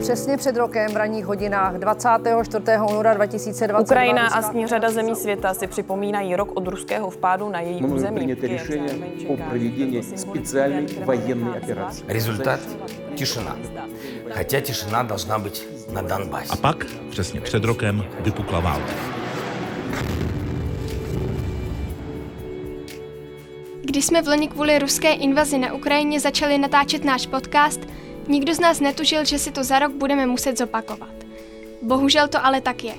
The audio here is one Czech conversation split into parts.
Přesně před rokem v ranních hodinách 24. února 2020. Ukrajina a s ní řada zemí světa si připomínají rok od ruského vpádu na její Мною území. принято Kyjev решение zároveň о čeká, проведении že to специальной symbolizuje военной trvalá операции. Результат – тишина. Хотя тишина должна быть на Донбассе. A pak, přesně před rokem, vypukla válka. Když jsme v loni kvůli ruské invazi na Ukrajině začali natáčet náš podcast, nikdo z nás netušil, že si to za rok budeme muset zopakovat. Bohužel to ale tak je.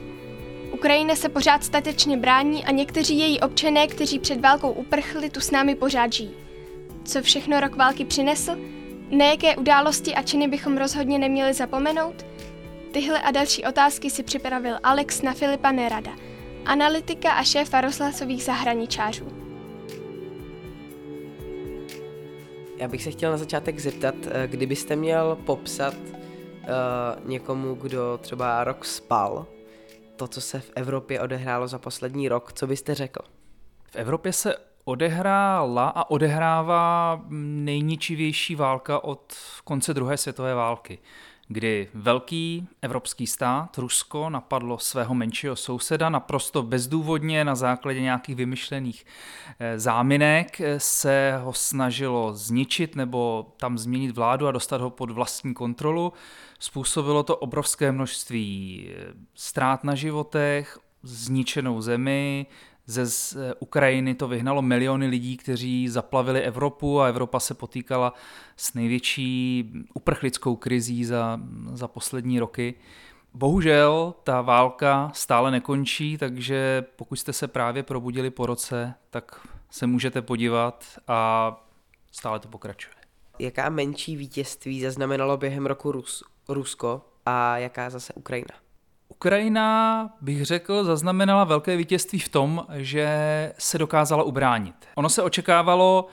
Ukrajina se pořád statečně brání a někteří její občané, kteří před válkou uprchli, tu s námi pořád žijí. Co všechno rok války přinesl? Na jaké události a činy bychom rozhodně neměli zapomenout? Tyhle a další otázky si připravil Alex na Filipa Nerada, analytika a šéfa rozhlasových zahraničářů. Já bych se chtěl na začátek zeptat, eh, kdybyste měl popsat uh, někomu, kdo třeba rok spal, to, co se v Evropě odehrálo za poslední rok, co byste řekl? V Evropě se odehrála a odehrává nejničivější válka od konce druhé světové války, kdy velký evropský stát, Rusko, napadlo svého menšího souseda naprosto bezdůvodně na základě nějakých vymyšlených eh, záminek eh, se ho snažilo zničit nebo tam změnit vládu a dostat ho pod vlastní kontrolu. Způsobilo to obrovské množství eh, ztrát na životech, zničenou zemi, ze z eh, Ukrajiny to vyhnalo miliony lidí, kteří zaplavili Evropu a Evropa se potýkala s největší uprchlickou krizí za, za poslední roky. Bohužel ta válka stále nekončí, takže pokud jste se právě probudili po roce, tak se můžete podívat a stále to pokračuje. Jaká menší vítězství zaznamenalo během roku Rus- Rusko a jaká zase Ukrajina? Ukrajina, bych řekl, zaznamenala velké vítězství v tom, že se dokázala ubránit. Ono se očekávalo,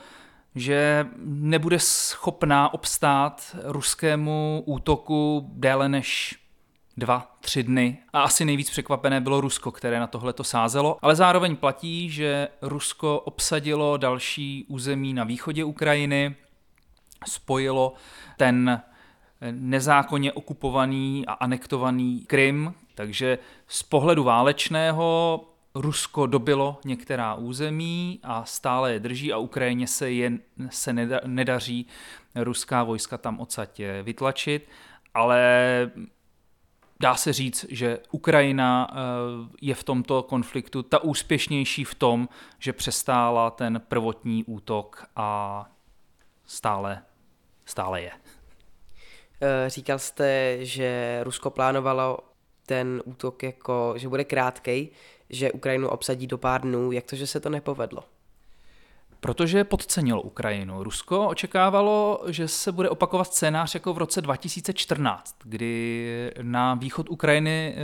že nebude schopná obstát ruskému útoku déle než dva, tři dny. A asi nejvíc překvapené bylo Rusko, které na tohle to sázelo. Ale zároveň platí, že Rusko obsadilo další území na východě Ukrajiny, spojilo ten nezákonně okupovaný a anektovaný Krym, takže z pohledu válečného Rusko dobilo některá území a stále je drží a Ukrajině se, jen, se neda, nedaří ruská vojska tam odsaď vytlačit, ale dá se říct, že Ukrajina je v tomto konfliktu ta úspěšnější v tom, že přestála ten prvotní útok a stále, stále je. Říkal jste, že Rusko plánovalo ten útok jako, že bude krátkej, že Ukrajinu obsadí do pár dnů. Jak to, že se to nepovedlo? Protože podcenilo Ukrajinu. Rusko očekávalo, že se bude opakovat scénář jako v roce 2014, kdy na východ Ukrajiny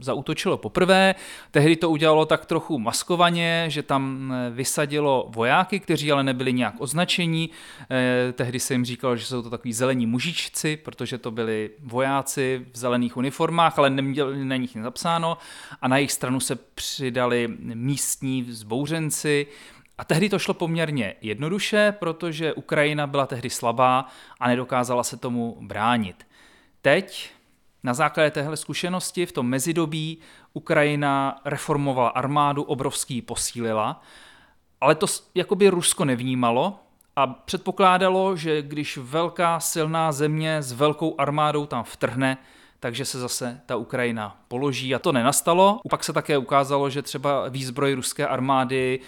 zautočilo poprvé. Tehdy to udělalo tak trochu maskovaně, že tam vysadilo vojáky, kteří ale nebyli nějak označení. Tehdy se jim říkalo, že jsou to takový zelení mužičci, protože to byli vojáci v zelených uniformách, ale neměli na nich zapsáno. A na jejich stranu se přidali místní zbouřenci, a tehdy to šlo poměrně jednoduše, protože Ukrajina byla tehdy slabá a nedokázala se tomu bránit. Teď, na základě téhle zkušenosti, v tom mezidobí Ukrajina reformovala armádu, obrovský posílila, ale to jakoby Rusko nevnímalo a předpokládalo, že když velká silná země s velkou armádou tam vtrhne, takže se zase ta Ukrajina položí a to nenastalo. Pak se také ukázalo, že třeba výzbroj ruské armády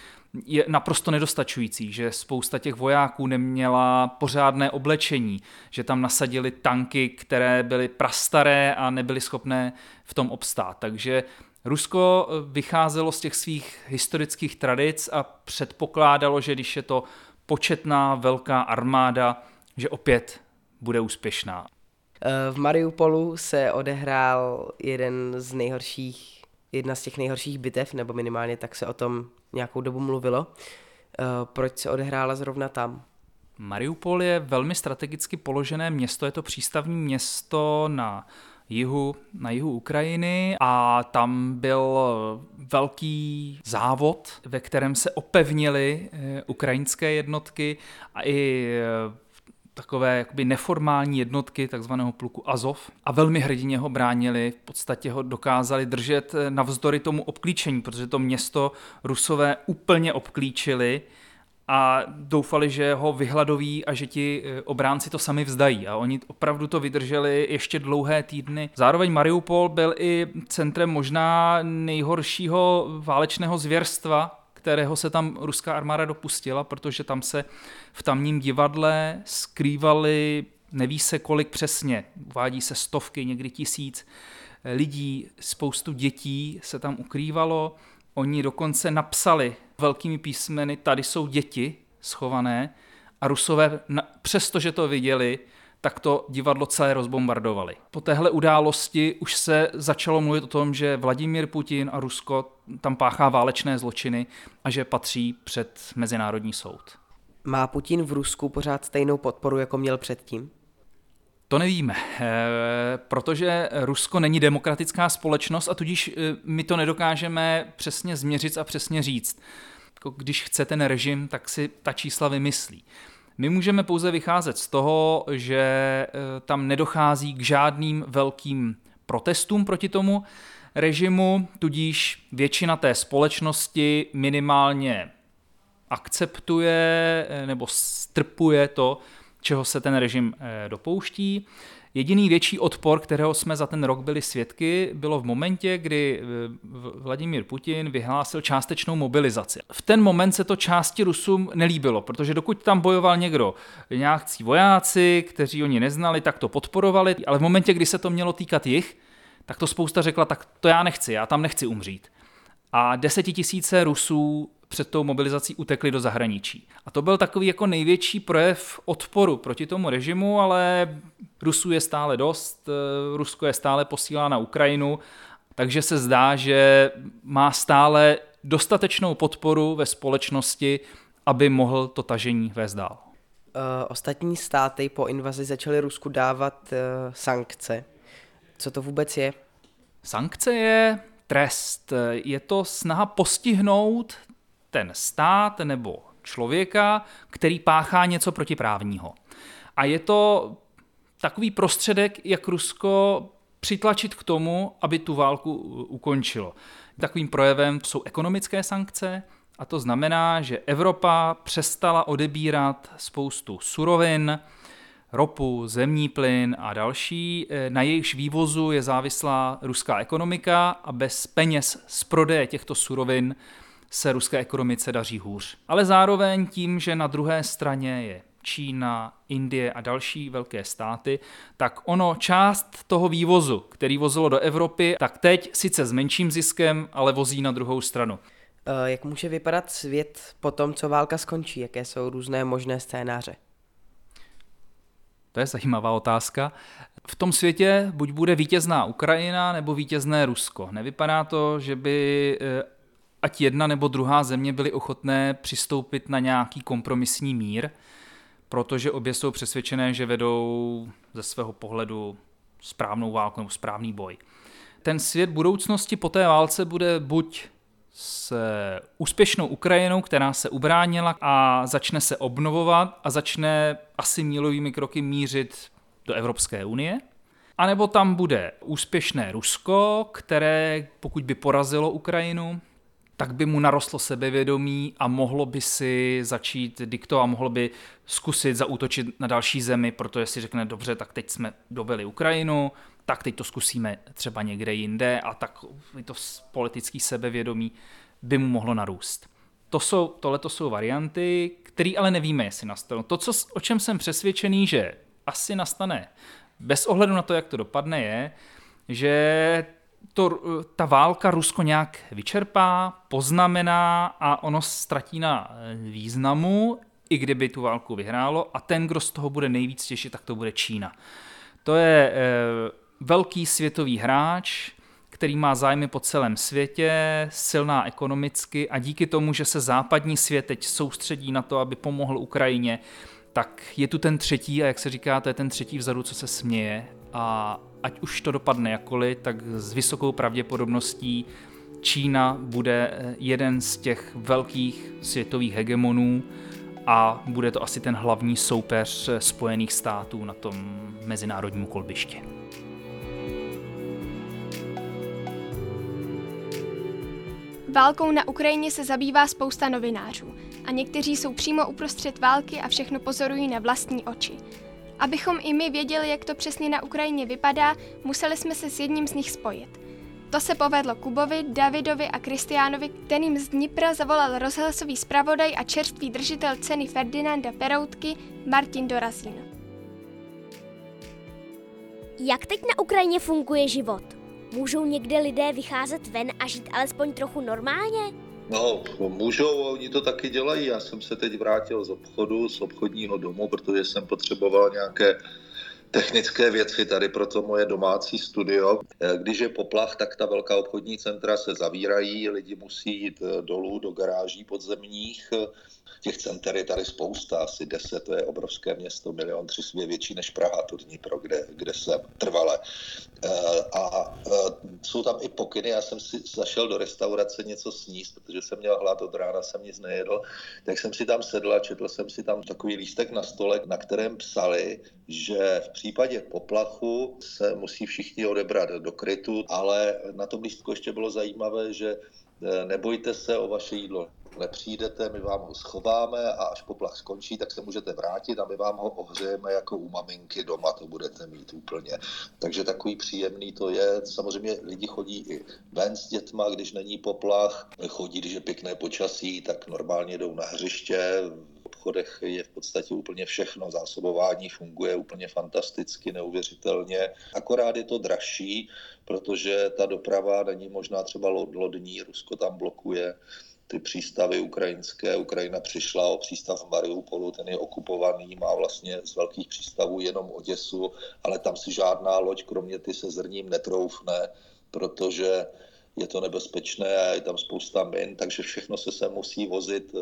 je naprosto nedostačující, že spousta těch vojáků neměla pořádné oblečení, že tam nasadili tanky, které byly prastaré a nebyly schopné v tom obstát. Takže Rusko vycházelo z těch svých historických tradic a předpokládalo, že když je to početná velká armáda, že opět bude úspěšná. V Mariupolu se odehrál jeden z nejhorších, jedna z těch nejhorších bitev, nebo minimálně tak se o tom nějakou dobu mluvilo. Proč se odehrála zrovna tam? Mariupol je velmi strategicky položené město, je to přístavní město na jihu, na jihu Ukrajiny a tam byl velký závod, ve kterém se opevnily ukrajinské jednotky a i takové jakoby neformální jednotky takzvaného pluku Azov a velmi hrdině ho bránili, v podstatě ho dokázali držet navzdory tomu obklíčení, protože to město Rusové úplně obklíčili a doufali, že ho vyhladoví a že ti e, obránci to sami vzdají. A oni opravdu to vydrželi ještě dlouhé týdny. Zároveň Mariupol byl i centrem možná nejhoršího válečného zvěrstva, kterého se tam ruská armáda dopustila, protože tam se v tamním divadle skrývali, neví se kolik přesně, uvádí se stovky, někdy tisíc lidí, spoustu dětí se tam ukrývalo. Oni dokonce napsali velkými písmeny, tady jsou děti schované a Rusové, přestože to viděli, tak to divadlo celé rozbombardovali. Po téhle události už se začalo mluvit o tom, že Vladimír Putin a Rusko tam páchá válečné zločiny a že patří před Mezinárodní soud. Má Putin v Rusku pořád stejnou podporu, jako měl předtím? To nevíme, eh, protože Rusko není demokratická společnost a tudíž eh, my to nedokážeme přesně změřit a přesně říct. Jako když chce ten režim, tak si ta čísla vymyslí. My můžeme pouze vycházet z toho, že eh, tam nedochází k žádným velkým protestům proti tomu režimu, tudíž většina té společnosti minimálně akceptuje nebo strpuje to, čeho se ten režim eh, dopouští. Jediný větší odpor, kterého jsme za ten rok byli svědky, bylo v momentě, kdy eh, Vladimír Putin vyhlásil částečnou mobilizaci. V ten moment se to části Rusům nelíbilo, protože dokud tam bojoval někdo, nějakcí vojáci, kteří oni neznali, tak to podporovali, ale v momentě, kdy se to mělo týkat jich, tak to spousta řekla, tak to já nechci, já tam nechci umřít. A desetitisíce Rusů před tou mobilizací utekli do zahraničí. A to byl takový jako největší projev odporu proti tomu režimu, ale Rusů je stále dost, eh, Rusko je stále posílá na Ukrajinu, takže se zdá, že má stále dostatečnou podporu ve společnosti, aby mohl to tažení vést dál. Uh, ostatní státy po invazi začaly Rusku dávat uh, sankce. Co to vůbec je? Sankce je trest. Je to snaha postihnout ten stát nebo člověka, který páchá něco protiprávního. A je to takový prostředek, jak Rusko přitlačit k tomu, aby tu válku ukončilo. Takovým projevem jsou ekonomické sankce, a to znamená, že Evropa přestala odebírat spoustu surovin, ropu, zemní plyn a další, na jejichž vývozu je závislá ruská ekonomika a bez peněz z prodeje těchto surovin se ruské ekonomice daří hůř. Ale zároveň tím, že na druhé straně je Čína, Indie a další velké státy, tak ono část toho vývozu, který vozilo do Evropy, tak teď sice s menším ziskem, ale vozí na druhou stranu. Eh, jak může vypadat svět po tom, co válka skončí? Jaké jsou různé možné scénáře? To je zajímavá otázka. V tom světě buď bude vítězná Ukrajina nebo vítězné Rusko. Nevypadá to, že by eh, ať jedna nebo druhá země byly ochotné přistoupit na nějaký kompromisní mír, protože obě jsou přesvědčené, že vedou ze svého pohledu správnou válku nebo správný boj. Ten svět budoucnosti po té válce bude buď s úspěšnou Ukrajinou, která se ubránila a začne se obnovovat a začne asi mílovými kroky mířit do Evropské unie, a nebo tam bude úspěšné Rusko, které pokud by porazilo Ukrajinu, tak by mu narostlo sebevědomí a mohlo by si začít dikto a mohlo by zkusit zaútočit na další zemi, protože si řekne, dobře, tak teď jsme dobili Ukrajinu, tak teď to zkusíme třeba někde jinde a tak to politický sebevědomí by mu mohlo narůst. To jsou, tohle to jsou varianty, které ale nevíme, jestli nastanou. To, co, o čem jsem přesvědčený, že asi nastane bez ohledu na to, jak to dopadne, je, že to, ta válka Rusko nějak vyčerpá, poznamená a ono ztratí na eh, významu, i kdyby tu válku vyhrálo a ten, kdo z toho bude nejvíc těšit, tak to bude Čína. To je e, velký světový hráč, který má zájmy po celém světě, silná ekonomicky a díky tomu, že se západní svět teď soustředí na to, aby pomohl Ukrajině, tak je tu ten třetí a jak se říká, to je ten třetí vzadu, co se směje a ať už to dopadne jakkoliv, tak s vysokou pravděpodobností Čína bude jeden z těch velkých světových hegemonů a bude to asi ten hlavní soupeř Spojených států na tom mezinárodním kolbišti. Válkou na Ukrajině se zabývá spousta novinářů a někteří jsou přímo uprostřed války a všechno pozorují na vlastní oči. Abychom i my věděli, jak to přesně na Ukrajině vypadá, museli jsme se s jedním z nich spojit. To se povedlo Kubovi, Davidovi a Kristiánovi, kterým z Dnipra zavolal rozhlasový zpravodaj a čerstvý držitel ceny Ferdinanda Peroutky Martin Dorazín. Jak teď na Ukrajině funguje život? Můžou někde lidé vycházet ven a žít alespoň trochu normálně? No, můžou, oni to taky dělají. Já jsem se teď vrátil z obchodu, z obchodního domu, protože jsem potřeboval nějaké technické věci tady pro to moje domácí studio. Když je poplach, tak ta velká obchodní centra se zavírají, lidi musí jít dolů do garáží podzemních. Těch center je tady spousta, asi deset, to je obrovské město, milion tři je větší než Praha, to Dnipro, kde, kde jsem trvale. A jsou tam i pokyny, já jsem si zašel do restaurace něco sníst, protože jsem měl hlad od rána, jsem nic nejedl, tak jsem si tam sedl a četl jsem si tam takový lístek na stole, na kterém psali, že v případě poplachu se musí všichni odebrat do krytu, ale na tom lístku ještě bylo zajímavé, že nebojte se o vaše jídlo, nepřijdete, my vám ho schováme a až poplach skončí, tak se můžete vrátit a my vám ho ohřejeme jako u maminky doma, to budete mít úplně. Takže takový příjemný to je. Samozřejmě lidi chodí i ven s dětma, když není poplach, chodí, když je pěkné počasí, tak normálně jdou na hřiště, obchodech je v podstatě úplně všechno. Zásobování funguje úplně fantasticky, neuvěřitelně. Akorát je to dražší, protože ta doprava není možná třeba lodní, Rusko tam blokuje ty přístavy ukrajinské. Ukrajina přišla o přístav v Mariupolu, ten je okupovaný, má vlastně z velkých přístavů jenom Oděsu, ale tam si žádná loď, kromě ty se zrním, netroufne, protože je to nebezpečné a je tam spousta min, takže všechno se sem musí vozit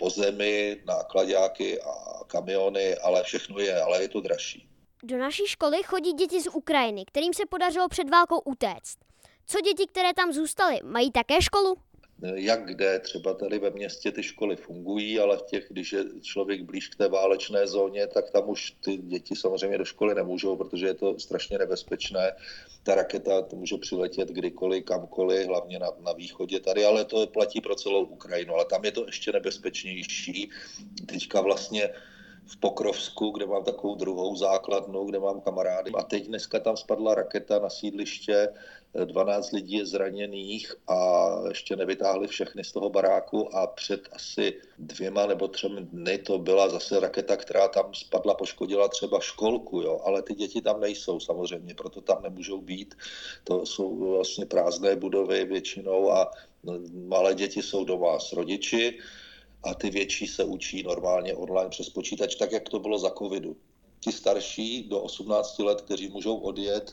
po zemi, nákladáky a kamiony, ale všechno je, ale je to dražší. Do naší školy chodí děti z Ukrajiny, kterým se podařilo před válkou utéct. Co děti, které tam zůstaly, mají také školu? Jak kde, třeba tady ve městě ty školy fungují, ale v těch, když je člověk blíž k té válečné zóně, tak tam už ty děti samozřejmě do školy nemůžou, protože je to strašně nebezpečné. Ta raketa to může přiletět kdykoliv, kamkoliv, hlavně na, na východě tady, ale to platí pro celou Ukrajinu, ale tam je to ještě nebezpečnější. Teďka vlastně v Pokrovsku, kde mám takovou druhou základnu, kde mám kamarády. A teď dneska tam spadla raketa na sídliště, 12 lidí je zraněných a ještě nevytáhli všechny z toho baráku a před asi dvěma nebo třemi dny to byla zase raketa, která tam spadla, poškodila třeba školku, jo, ale ty děti tam nejsou samozřejmě, proto tam nemůžou být. To jsou vlastně prázdné budovy většinou a malé děti jsou doma s rodiči a ty větší se učí normálně online přes počítač, tak jak to bylo za covidu. Ti starší do 18 let, kteří můžou odjet,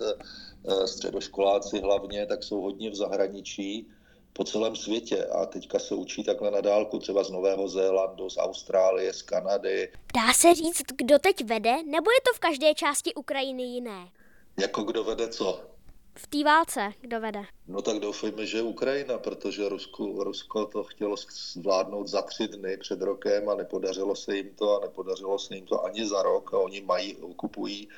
středoškoláci hlavně, tak jsou hodně v zahraničí po celém světě a teďka se učí takhle na dálku třeba z Nového Zélandu, z Austrálie, z Kanady. Dá se říct, kdo teď vede, nebo je to v každé části Ukrajiny jiné? Jako kdo vede co? V té válce, kdo vede? No tak doufejme, že Ukrajina, protože Rusko, Rusko to chtělo zvládnout za tři dny před rokem a nepodařilo se jim to a nepodařilo se jim to ani za rok a oni mají, okupují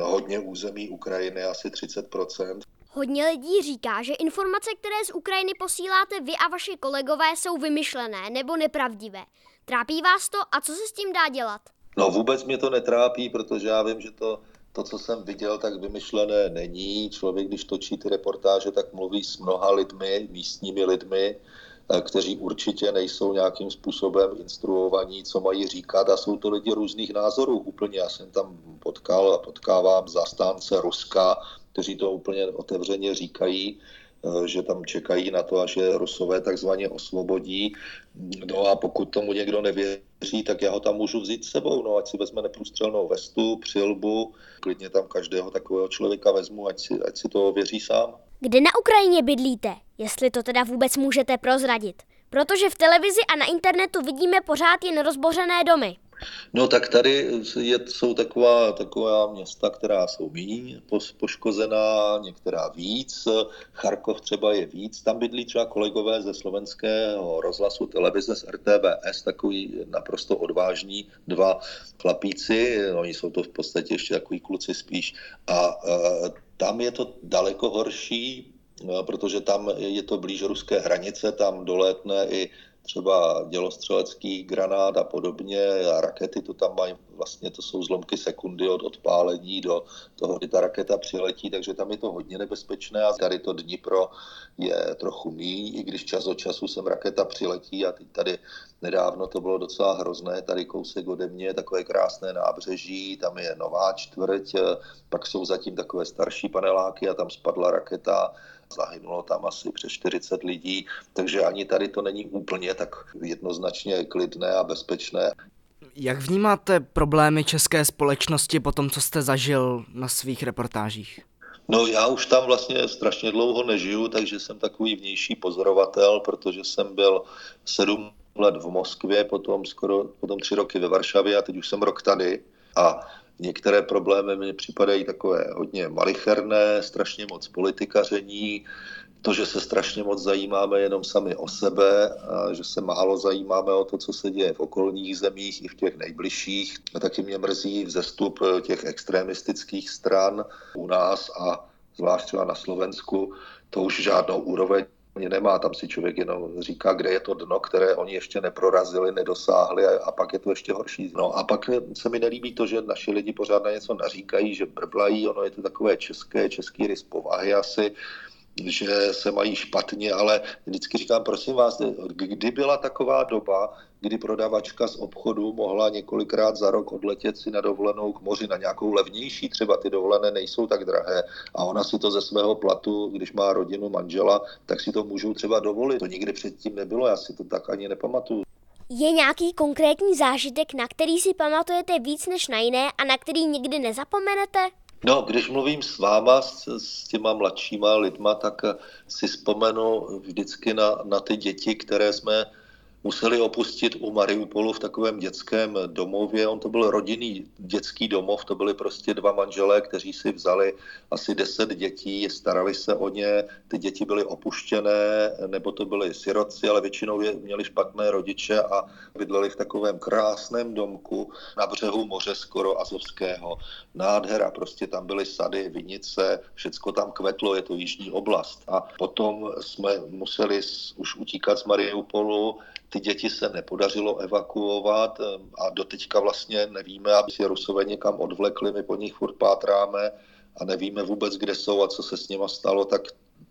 hodně území Ukrajiny, asi 30%. Hodně lidí říká, že informace, které z Ukrajiny posíláte vy a vaši kolegové, jsou vymyšlené nebo nepravdivé. Trápí vás to a co se s tím dá dělat? No vůbec mě to netrápí, protože já vím, že to, to, co jsem viděl, tak vymyšlené není. Člověk, když točí ty reportáže, tak mluví s mnoha lidmi, místními lidmi, kteří určitě nejsou nějakým způsobem instruovaní, co mají říkat a jsou to lidi různých názorů úplně. Já jsem tam potkal a potkávám zastánce Ruska, kteří to úplně otevřeně říkají, že tam čekají na to, až je Rusové takzvaně osvobodí. No a pokud tomu někdo nevěří, tak já ho tam můžu vzít s sebou, no ať si vezme neprůstřelnou vestu, přilbu, klidně tam každého takového člověka vezmu, ať si, ať si to věří sám. Kde na Ukrajině bydlíte? Jestli to teda vůbec můžete prozradit. Protože v televizi a na internetu vidíme pořád jen rozbořené domy. No tak tady je, jsou taková, taková města, která jsou méně poškozená, některá víc. Charkov třeba je víc. Tam bydlí třeba kolegové ze slovenského rozhlasu televize z RTVS, takový naprosto odvážní dva chlapíci. Oni jsou to v podstatě ještě takový kluci spíš. A, a tam je to daleko horší, protože tam je to blíž ruské hranice, tam dolétne i třeba dělostřelecký granát a podobně a rakety to tam mají, vlastně to jsou zlomky sekundy od odpálení do toho, kdy ta raketa přiletí, takže tam je to hodně nebezpečné a tady to Dnipro je trochu míň, i když čas od času sem raketa přiletí a teď tady nedávno to bylo docela hrozné, tady kousek ode mě, takové krásné nábřeží, tam je nová čtvrť, pak jsou zatím takové starší paneláky a tam spadla raketa Zahynulo tam asi přes 40 lidí, takže ani tady to není úplně tak jednoznačně klidné a bezpečné. Jak vnímáte problémy české společnosti po tom, co jste zažil na svých reportážích? No já už tam vlastně strašně dlouho nežiju, takže jsem takový vnější pozorovatel, protože jsem byl sedm let v Moskvě, potom skoro potom tři roky ve Varšavě a teď už jsem rok tady. A Některé problémy mi připadají takové hodně malicherné, strašně moc politikaření, to, že se strašně moc zajímáme jenom sami o sebe, a že se málo zajímáme o to, co se děje v okolních zemích i v těch nejbližších. A taky mě mrzí vzestup těch extremistických stran u nás a zvlášť třeba na Slovensku, to už žádnou úroveň ani nemá, tam si člověk jenom říká, kde je to dno, které oni ještě neprorazili, nedosáhli a, a pak je to ještě horší. No a pak se mi nelíbí to, že naši lidi pořád na něco naříkají, že brblají, ono je to takové české, český rys povahy asi, že se mají špatně, ale vždycky říkám, prosím vás, kdy byla taková doba, kdy prodavačka z obchodu mohla několikrát za rok odletět si na dovolenou k moři, na nějakou levnější, třeba ty dovolené nejsou tak drahé a ona si to ze svého platu, když má rodinu manžela, tak si to můžou třeba dovolit. To nikdy předtím nebylo, já si to tak ani nepamatuju. Je nějaký konkrétní zážitek, na který si pamatujete víc než na jiné a na který nikdy nezapomenete? No, když mluvím s váma, s, s těma mladšíma lidma, tak si vzpomenu vždycky na, na ty děti, které jsme museli opustit u Mariupolu v takovém dětském domově. On to byl rodinný dětský domov, to byly prostě dva manželé, kteří si vzali asi deset dětí, starali se o ně, ty děti byly opuštěné, nebo to byly sirotci, ale většinou je, měli špatné rodiče a bydleli v takovém krásném domku na břehu moře skoro Azovského. Nádhera, prostě tam byly sady, vinice, všecko tam kvetlo, je to jižní oblast. A potom jsme museli už utíkat z Mariupolu, ty děti se nepodařilo evakuovat a doteďka vlastně nevíme, aby si Rusové někam odvlekli, my po nich furt pátráme a nevíme vůbec, kde jsou a co se s nima stalo, tak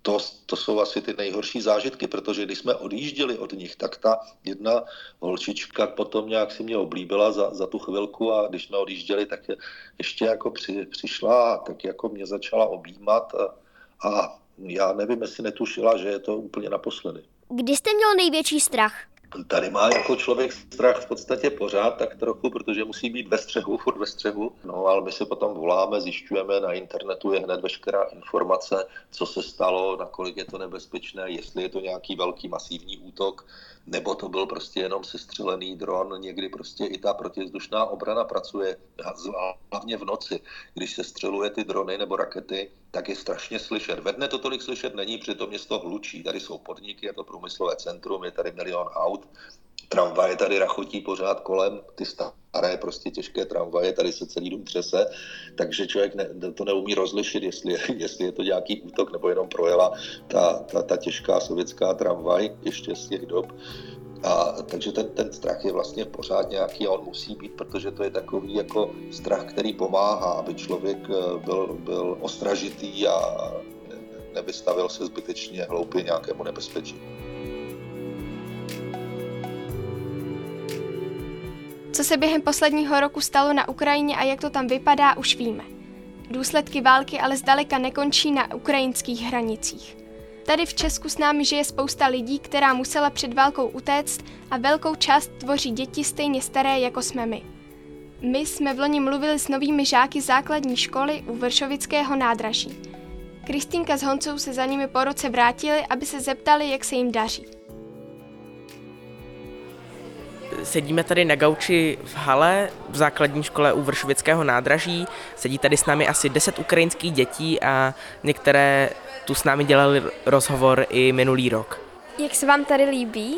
to, to jsou asi ty nejhorší zážitky, protože když jsme odjížděli od nich, tak ta jedna holčička potom nějak si mě oblíbila za, za tu chvilku a když jsme odjížděli, tak ještě jako při, přišla a tak jako mě začala objímat a, a já nevím, jestli netušila, že je to úplně naposledy. Kdy jste měl největší strach? Tady má jako člověk strach v podstatě pořád tak trochu, protože musí být ve střehu, furt ve střehu. No ale my se potom voláme, zjišťujeme, na internetu je hned veškerá informace, co se stalo, nakolik je to nebezpečné, jestli je to nějaký velký masivní útok, nebo to byl prostě jenom sestřelený dron. Někdy prostě i ta protivzdušná obrana pracuje, hlavně v noci. Když se střeluje ty drony nebo rakety, tak je strašně slyšet. Ve dne to tolik slyšet není, to město hlučí. Tady jsou podniky, je to průmyslové centrum, je tady milion aut, tramvaje tady rachotí pořád kolem, ty staré prostě těžké tramvaje, tady se celý dům třese, takže člověk ne, to neumí rozlišit, jestli, jestli je to nějaký útok nebo jenom projela ta, ta, ta těžká sovětská tramvaj ještě z těch dob. A, takže ten, ten strach je vlastně pořád nějaký a on musí být, protože to je takový jako strach, který pomáhá, aby člověk eh, byl, byl ostražitý a nevystavil se zbytečně hloupě nějakému nebezpečí. Co se během posledního roku stalo na Ukrajině a jak to tam vypadá, už víme. Důsledky války ale zdaleka nekončí na ukrajinských hranicích. Tady v Česku s námi žije spousta lidí, která musela před válkou utéct a velkou část tvoří děti stejně staré jako jsme my. My jsme v loni mluvili s novými žáky základní školy u Vršovického nádraží. Kristýnka s Honcou se za nimi po roce vrátili, aby se zeptali, jak se jim daří. Sedíme tady na gauči v hale v základní škole u Vršovického nádraží. Sedí tady s námi asi 10 ukrajinských dětí a některé tu s námi dělali rozhovor i minulý rok. Jak se vám tady líbí?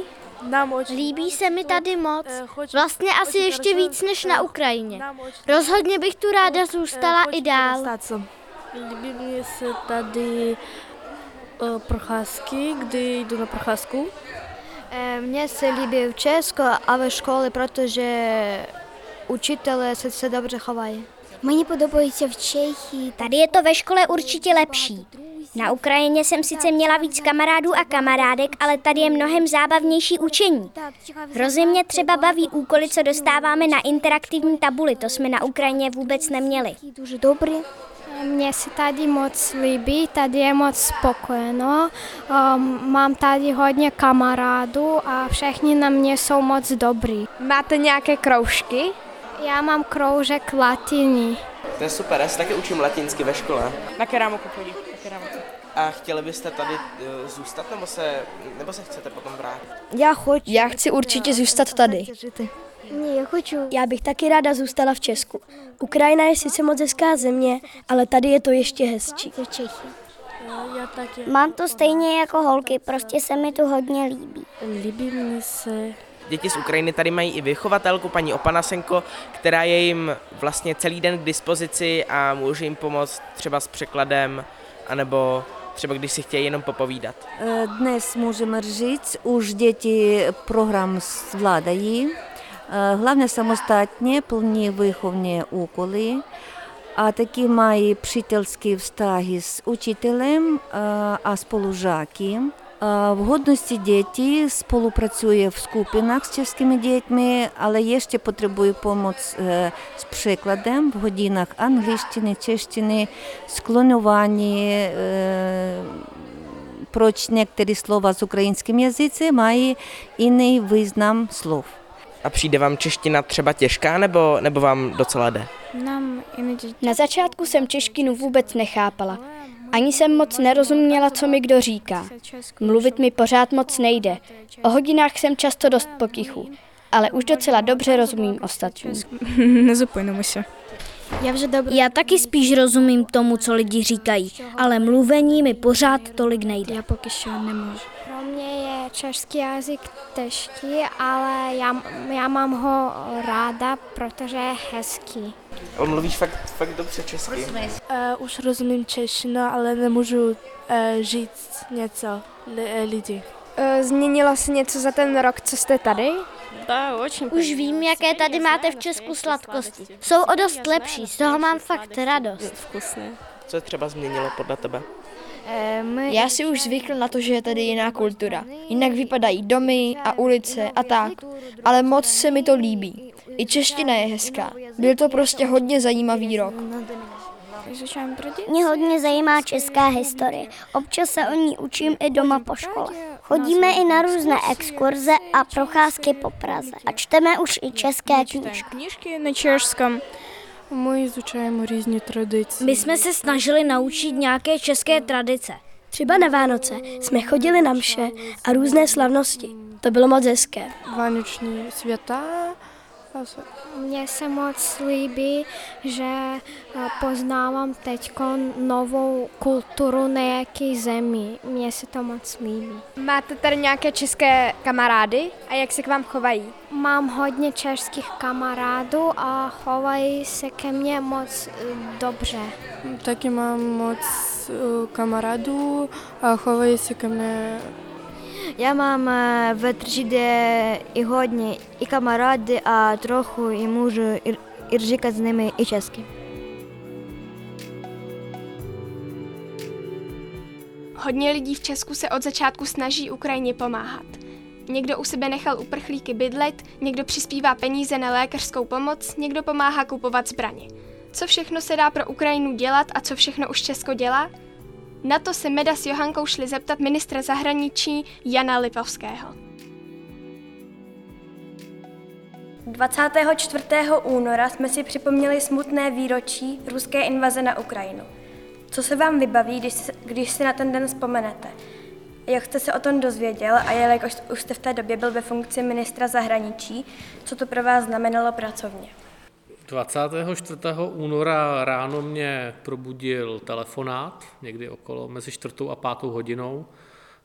Líbí se mi tady moc. Vlastně asi ještě víc než na Ukrajině. Rozhodně bych tu ráda zůstala i dál. Líbí mi se tady uh, procházky, kdy jdu na procházku. E, mně se líbí v Česku a ve škole, protože učitelé se, se dobře chovají. Mně podobají v Čechy. Tady je to ve škole určitě lepší. Na Ukrajině jsem sice měla víc kamarádů a kamarádek, ale tady je mnohem zábavnější učení. Hrozně mě třeba baví úkoly, co dostáváme na interaktivní tabuli, to jsme na Ukrajině vůbec neměli. Dobrý. Mně se tady moc líbí, tady je moc spokojeno, ehm, mám tady hodně kamarádů a všichni na mě jsou moc dobrý. Máte nějaké kroužky? Já mám kroužek latiny. To je super, já se taky učím latinsky ve škole. Na keramiku chodí. Na keramiku. A chtěli byste tady eh, zůstat, nebo se, nebo se chcete potom vrátit? Já, choď, já chci určitě zůstat tady. Ne, já хочу. Já bych taky ráda zůstala v Česku. Ukrajina je sice moc hezká země, ale tady je to ještě hezčí. V Čechy. Já taky. Mám to stejně jako holky, prostě se mi tu hodně líbí. Líbí mi se Děti z Ukrajiny tady mají i vychovatelku, paní Opanasenko, která je jim vlastně celý den k dispozici a může jim pomoct třeba s překladem, anebo třeba když si chtějí jenom popovídat. Dnes můžeme říct, už děti program zvládají. Головне самостатні, повні виховні уколи, а такі має вчительські встаги з учителем, а сполужаки. В годності діти співпрацює в скупинах з чеськими дітьми, але є ще потребує допомоги з прикладом в годинах англійщини, чещини, склонювання, proč některé slova z ukrajinském jazyce mají jiný význam slov. A přijde vám čeština třeba těžká, nebo, nebo vám docela jde? Na začátku jsem češtinu vůbec nechápala. Ani jsem moc nerozuměla, co mi kdo říká. Mluvit mi pořád moc nejde. O hodinách jsem často dost potichu, ale už docela dobře rozumím ostatním. Nezapojíme se. Já taky spíš rozumím tomu, co lidi říkají, ale mluvení mi pořád tolik nejde. Já pokyšu nemůžu. Pro mě je český jazyk těžký, ale já, já mám ho ráda, protože je hezký. On mluvíš fakt, fakt dobře česky. Uh, už rozumím češtinu, ale nemůžu uh, říct něco li, lidi. Změnilo se něco za ten rok, co jste tady? Už vím, jaké tady máte v Česku sladkosti. Jsou o dost lepší, z toho mám fakt radost. Co třeba změnilo podle tebe? Já si už zvykl na to, že je tady jiná kultura. Jinak vypadají domy a ulice a tak. Ale moc se mi to líbí. I čeština je hezká. Byl to prostě hodně zajímavý rok. Mě hodně zajímá česká historie. Občas se o ní učím i doma po škole. Chodíme i na různé exkurze a procházky po Praze. A čteme už i české knížky. Knížky na českém. My izučujeme různé tradice. My jsme se snažili naučit nějaké české tradice. Třeba na Vánoce jsme chodili na mše a různé slavnosti. To bylo moc hezké. Vánoční světa, jako mně se moc líbí, že eh, poznávám teď novou kulturu nějaké zemi. Mně se to moc líbí. Máte tady nějaké české kamarády a jak se k vám chovají? Mám hodně českých kamarádů a chovají se ke mně moc eh, dobře. Taky mám moc eh, kamarádů a chovají se ke mně já mám eh, ve třídě i hodně i kamarády a trochu i můžu i, i říkat s nimi i česky. Hodně lidí v Česku se od začátku snaží Ukrajině pomáhat. Někdo u sebe nechal uprchlíky bydlet, někdo přispívá peníze na lékařskou pomoc, někdo pomáhá kupovat zbraně. Co všechno se dá pro Ukrajinu dělat a co všechno už Česko dělá? Na to se Meda s Johankou šli zeptat ministra zahraničí Jana Lipovského. 24. února jsme si připomněli smutné výročí ruské invaze na Ukrajinu. Co se vám vybaví, když, když si na ten den vzpomenete? Jak jste se o tom dozvěděl a jelikož už jste v té době byl ve funkci ministra zahraničí, co to pro vás znamenalo pracovně? 24. února ráno mě probudil telefonát, někdy okolo mezi čtvrtou a pátou hodinou,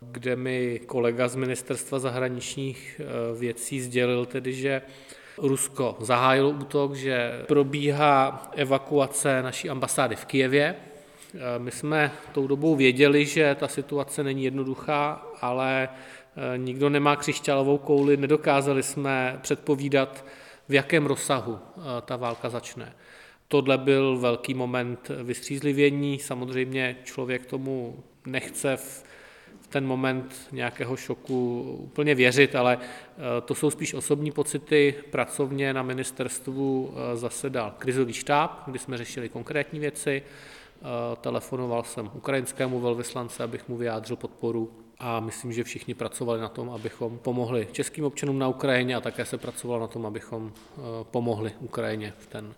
kde mi kolega z ministerstva zahraničních eh, věcí sdělil tedy, že Rusko zahájilo útok, že probíhá evakuace naší ambasády v Kijevě. Eh, my jsme tou dobou věděli, že ta situace není jednoduchá, ale eh, nikdo nemá křišťálovou kouli, nedokázali jsme předpovídat, v jakém rozsahu ta válka začne. Tohle byl velký moment vystřízlivění. Samozřejmě člověk tomu nechce v ten moment nějakého šoku úplně věřit, ale eh, to jsou spíš osobní pocity. Pracovně na ministerstvu eh, zasedal krizový štáb, kdy jsme řešili konkrétní věci. Eh, telefonoval jsem ukrajinskému velvyslance, abych mu vyjádřil podporu a myslím, že všichni pracovali na tom, abychom pomohli českým občanům na Ukrajině a také se pracovalo na tom, abychom pomohli Ukrajině v ten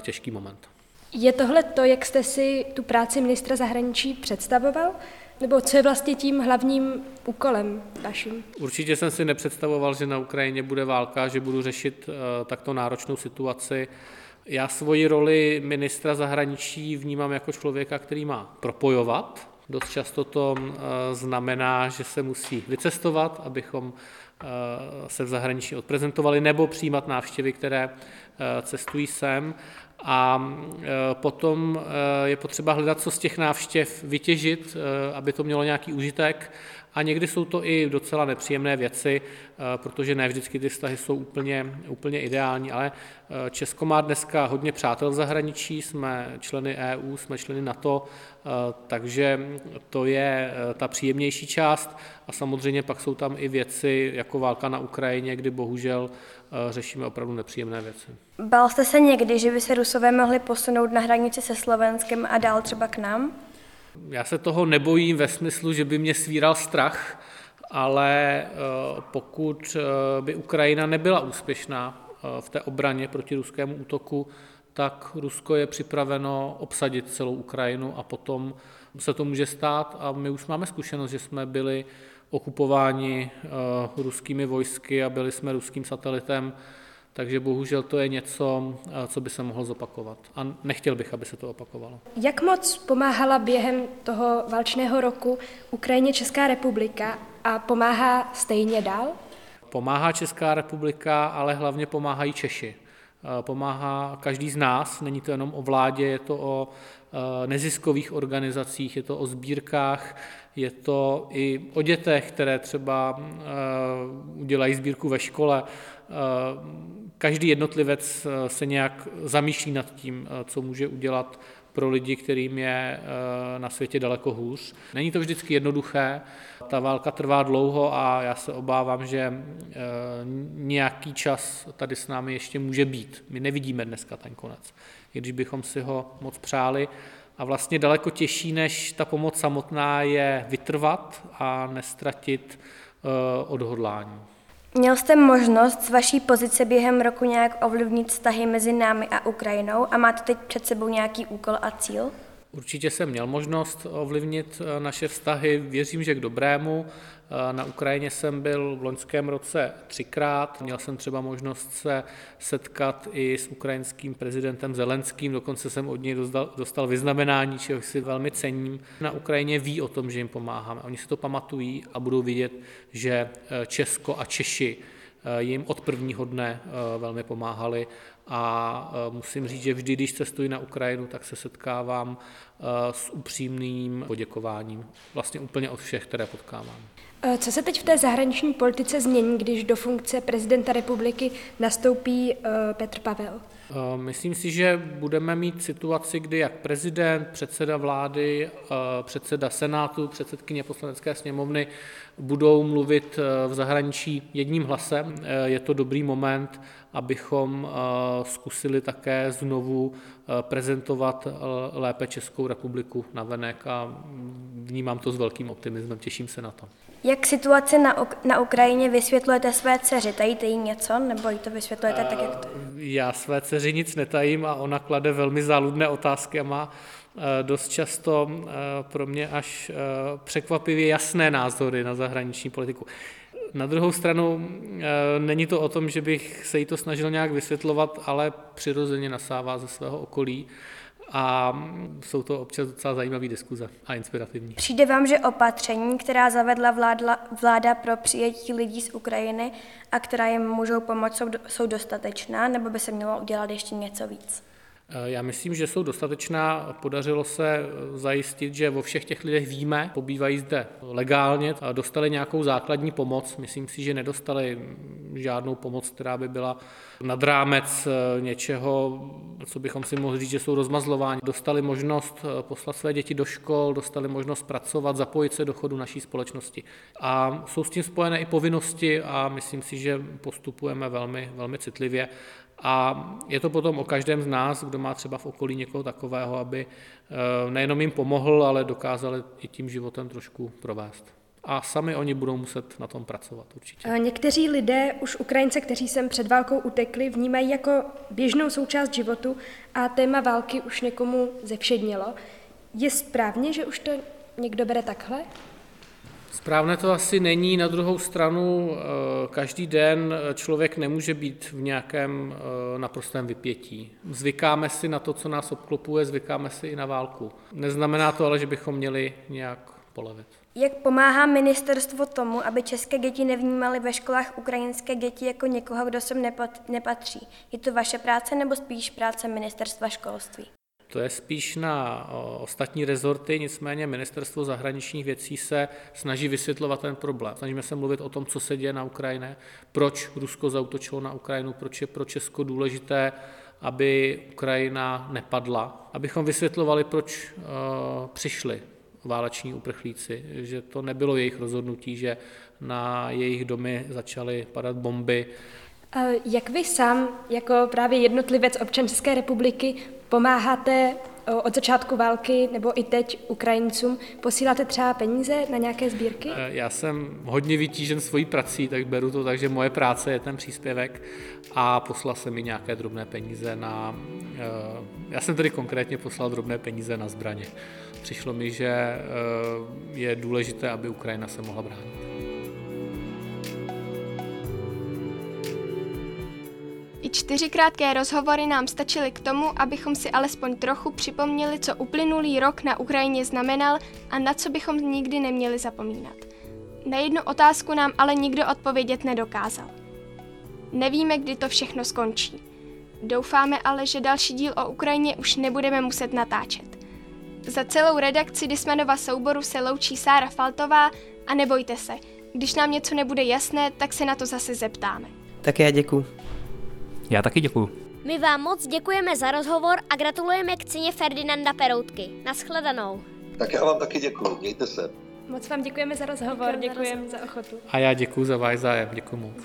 těžký moment. Je tohle to, jak jste si tu práci ministra zahraničí představoval? Nebo co je vlastně tím hlavním úkolem vaším? Určitě jsem si nepředstavoval, že na Ukrajině bude válka, že budu řešit uh, takto náročnou situaci. Já svoji roli ministra zahraničí vnímám jako člověka, který má propojovat. Dost často to uh, znamená, že se musí vycestovat, abychom uh, se v zahraničí odprezentovali, nebo přijímat návštěvy, které cestují sem a potom je potřeba hledat, co z těch návštěv vytěžit, aby to mělo nějaký užitek. A někdy jsou to i docela nepříjemné věci, protože ne vždycky ty vztahy jsou úplně, úplně ideální, ale Česko má dneska hodně přátel v zahraničí, jsme členy EU, jsme členy NATO, takže to je ta příjemnější část a samozřejmě pak jsou tam i věci jako válka na Ukrajině, kdy bohužel řešíme opravdu nepříjemné věci. Bál jste se někdy, že by se Rusové mohli posunout na hranici se Slovenskem a dál třeba k nám? Já se toho nebojím ve smyslu, že by mě svíral strach, ale eh, pokud eh, by Ukrajina nebyla úspěšná eh, v té obraně proti ruskému útoku, tak Rusko je připraveno obsadit celou Ukrajinu a potom se to může stát. A my už máme zkušenost, že jsme byli okupováni ruskými vojsky a byli jsme ruským satelitem takže bohužel to je něco, eh, co by se mohlo zopakovat. A nechtěl bych, aby se to opakovalo. Jak moc pomáhala během toho válčného roku Ukrajině Česká republika a pomáhá stejně dál? Pomáhá Česká republika, ale hlavně pomáhají Češi. Eh, pomáhá každý z nás, není to jenom o vládě, je to o eh, neziskových organizacích, je to o sbírkách, je to i o dětech, které třeba udělají sbírku ve škole každý jednotlivec eh, se nějak zamýšlí nad tím, eh, co může udělat pro lidi, kterým je eh, na světě daleko hůř. Není to vždycky jednoduché, ta válka trvá dlouho a já se obávám, že nějaký čas tady s námi ještě může být. My nevidíme dneska ten konec, i když bychom si ho moc přáli. A vlastně daleko těžší než ta pomoc samotná je vytrvat a nestratit odhodlání. Měl jste možnost z vaší pozice během roku nějak ovlivnit vztahy mezi námi a Ukrajinou a máte teď před sebou nějaký úkol a cíl? Určitě jsem měl možnost ovlivnit eh, naše vztahy, věřím, že k dobrému. Eh, na Ukrajině jsem byl v loňském roce třikrát. Měl jsem třeba možnost se setkat i s ukrajinským prezidentem Zelenským, dokonce jsem od něj dostal, dostal vyznamenání, čeho si velmi cením. Na Ukrajině ví o tom, že jim pomáháme. Oni si to pamatují a budou vidět, že eh, Česko a Češi jim od prvního dne velmi pomáhali a musím říct, že vždy, když cestuji na Ukrajinu, tak se setkávám s upřímným poděkováním vlastně úplně od všech, které potkávám. Co se teď v té zahraniční politice změní, když do funkce prezidenta republiky nastoupí Petr Pavel? Myslím si, že budeme mít situaci, kdy jak prezident, předseda vlády, předseda Senátu, předsedkyně poslanecké sněmovny budou mluvit v zahraničí jedním hlasem. Je to dobrý moment, abychom zkusili také znovu prezentovat lépe Českou republiku na venek a vnímám to s velkým optimismem, těším se na to. Jak situaci na, na Ukrajině vysvětlujete své dceři? Tajíte jí něco, nebo jí to vysvětlujete tak, jak to Já své dceři nic netajím a ona klade velmi záludné otázky a má dost často pro mě až překvapivě jasné názory na zahraniční politiku. Na druhou stranu není to o tom, že bych se jí to snažil nějak vysvětlovat, ale přirozeně nasává ze svého okolí a jsou to občas docela zajímavé diskuze a inspirativní. Přijde vám, že opatření, která zavedla vláda, vláda pro přijetí lidí z Ukrajiny a která jim můžou pomoct, jsou, jsou dostatečná, nebo by se mělo udělat ještě něco víc? Eh, já myslím, že jsou dostatečná. Podařilo se eh, zajistit, že vo všech těch lidech víme, pobývají zde legálně, a dostali nějakou základní pomoc. Myslím si, že nedostali žádnou pomoc, která by byla nad rámec eh, něčeho, co bychom si mohli říct, že jsou rozmazlováni. Dostali možnost poslat své děti do škol, dostali možnost pracovat, zapojit se do chodu naší společnosti. A jsou s tím spojené i povinnosti a myslím si, že postupujeme velmi, velmi citlivě. A je to potom o každém z nás, kdo má třeba v okolí někoho takového, aby eh, nejenom jim pomohl, ale dokázali i tím životem trošku provést. A sami oni budou muset na tom pracovat určitě. Někteří lidé, už Ukrajince, kteří sem před válkou utekli, vnímají jako běžnou součást životu a téma války už někomu zevšednělo. Je správně, že už to někdo bere takhle? Správné to asi není. Na druhou stranu eh, každý den člověk nemůže být v nějakém eh, naprostém vypětí. Zvykáme si na to, co nás obklopuje, zvykáme si i na válku. Neznamená to ale, že bychom měli nějak polevit. Jak pomáhá ministerstvo tomu, aby české děti nevnímaly ve školách ukrajinské děti jako někoho, kdo sem nepatří? Je to vaše práce nebo spíš práce ministerstva školství? To je spíš na ostatní rezorty, nicméně ministerstvo zahraničních věcí se snaží vysvětlovat ten problém. Snažíme se mluvit o tom, co se děje na Ukrajině, proč Rusko zautočilo na Ukrajinu, proč je pro Česko důležité, aby Ukrajina nepadla, abychom vysvětlovali, proč přišli váleční uprchlíci, že to nebylo jejich rozhodnutí, že na jejich domy začaly padat bomby. Jak vy sám, jako právě jednotlivec občan České republiky, Pomáháte od začátku války nebo i teď Ukrajincům? Posíláte třeba peníze na nějaké sbírky? Eh, já jsem hodně vytížen svojí prací, tak beru to tak, že moje práce je ten příspěvek a poslal jsem mi nějaké drobné peníze na... Eh, já jsem tedy konkrétně poslal drobné peníze na zbraně. Přišlo mi, že eh, je důležité, aby Ukrajina se mohla bránit. Čtyři krátké rozhovory nám stačily k tomu, abychom si alespoň trochu připomněli, co uplynulý rok na Ukrajině znamenal a na co bychom nikdy neměli zapomínat. Na jednu otázku nám ale nikdo odpovědět nedokázal. Nevíme, kdy to všechno skončí. Doufáme ale, že další díl o Ukrajině už nebudeme muset natáčet. Za celou redakci Dismanova souboru se loučí Sára Faltová a nebojte se, když nám něco nebude jasné, tak se na to zase zeptáme. Tak já děkuji. Já taky děkuju. My vám moc děkujeme za rozhovor a gratulujeme k ceně Ferdinanda Peroutky. Naschledanou. Tak já vám taky děkuji, mějte se. Moc vám děkujeme za rozhovor, děkujeme za ochotu. A já děkuji za váš zájem, děkuji moc.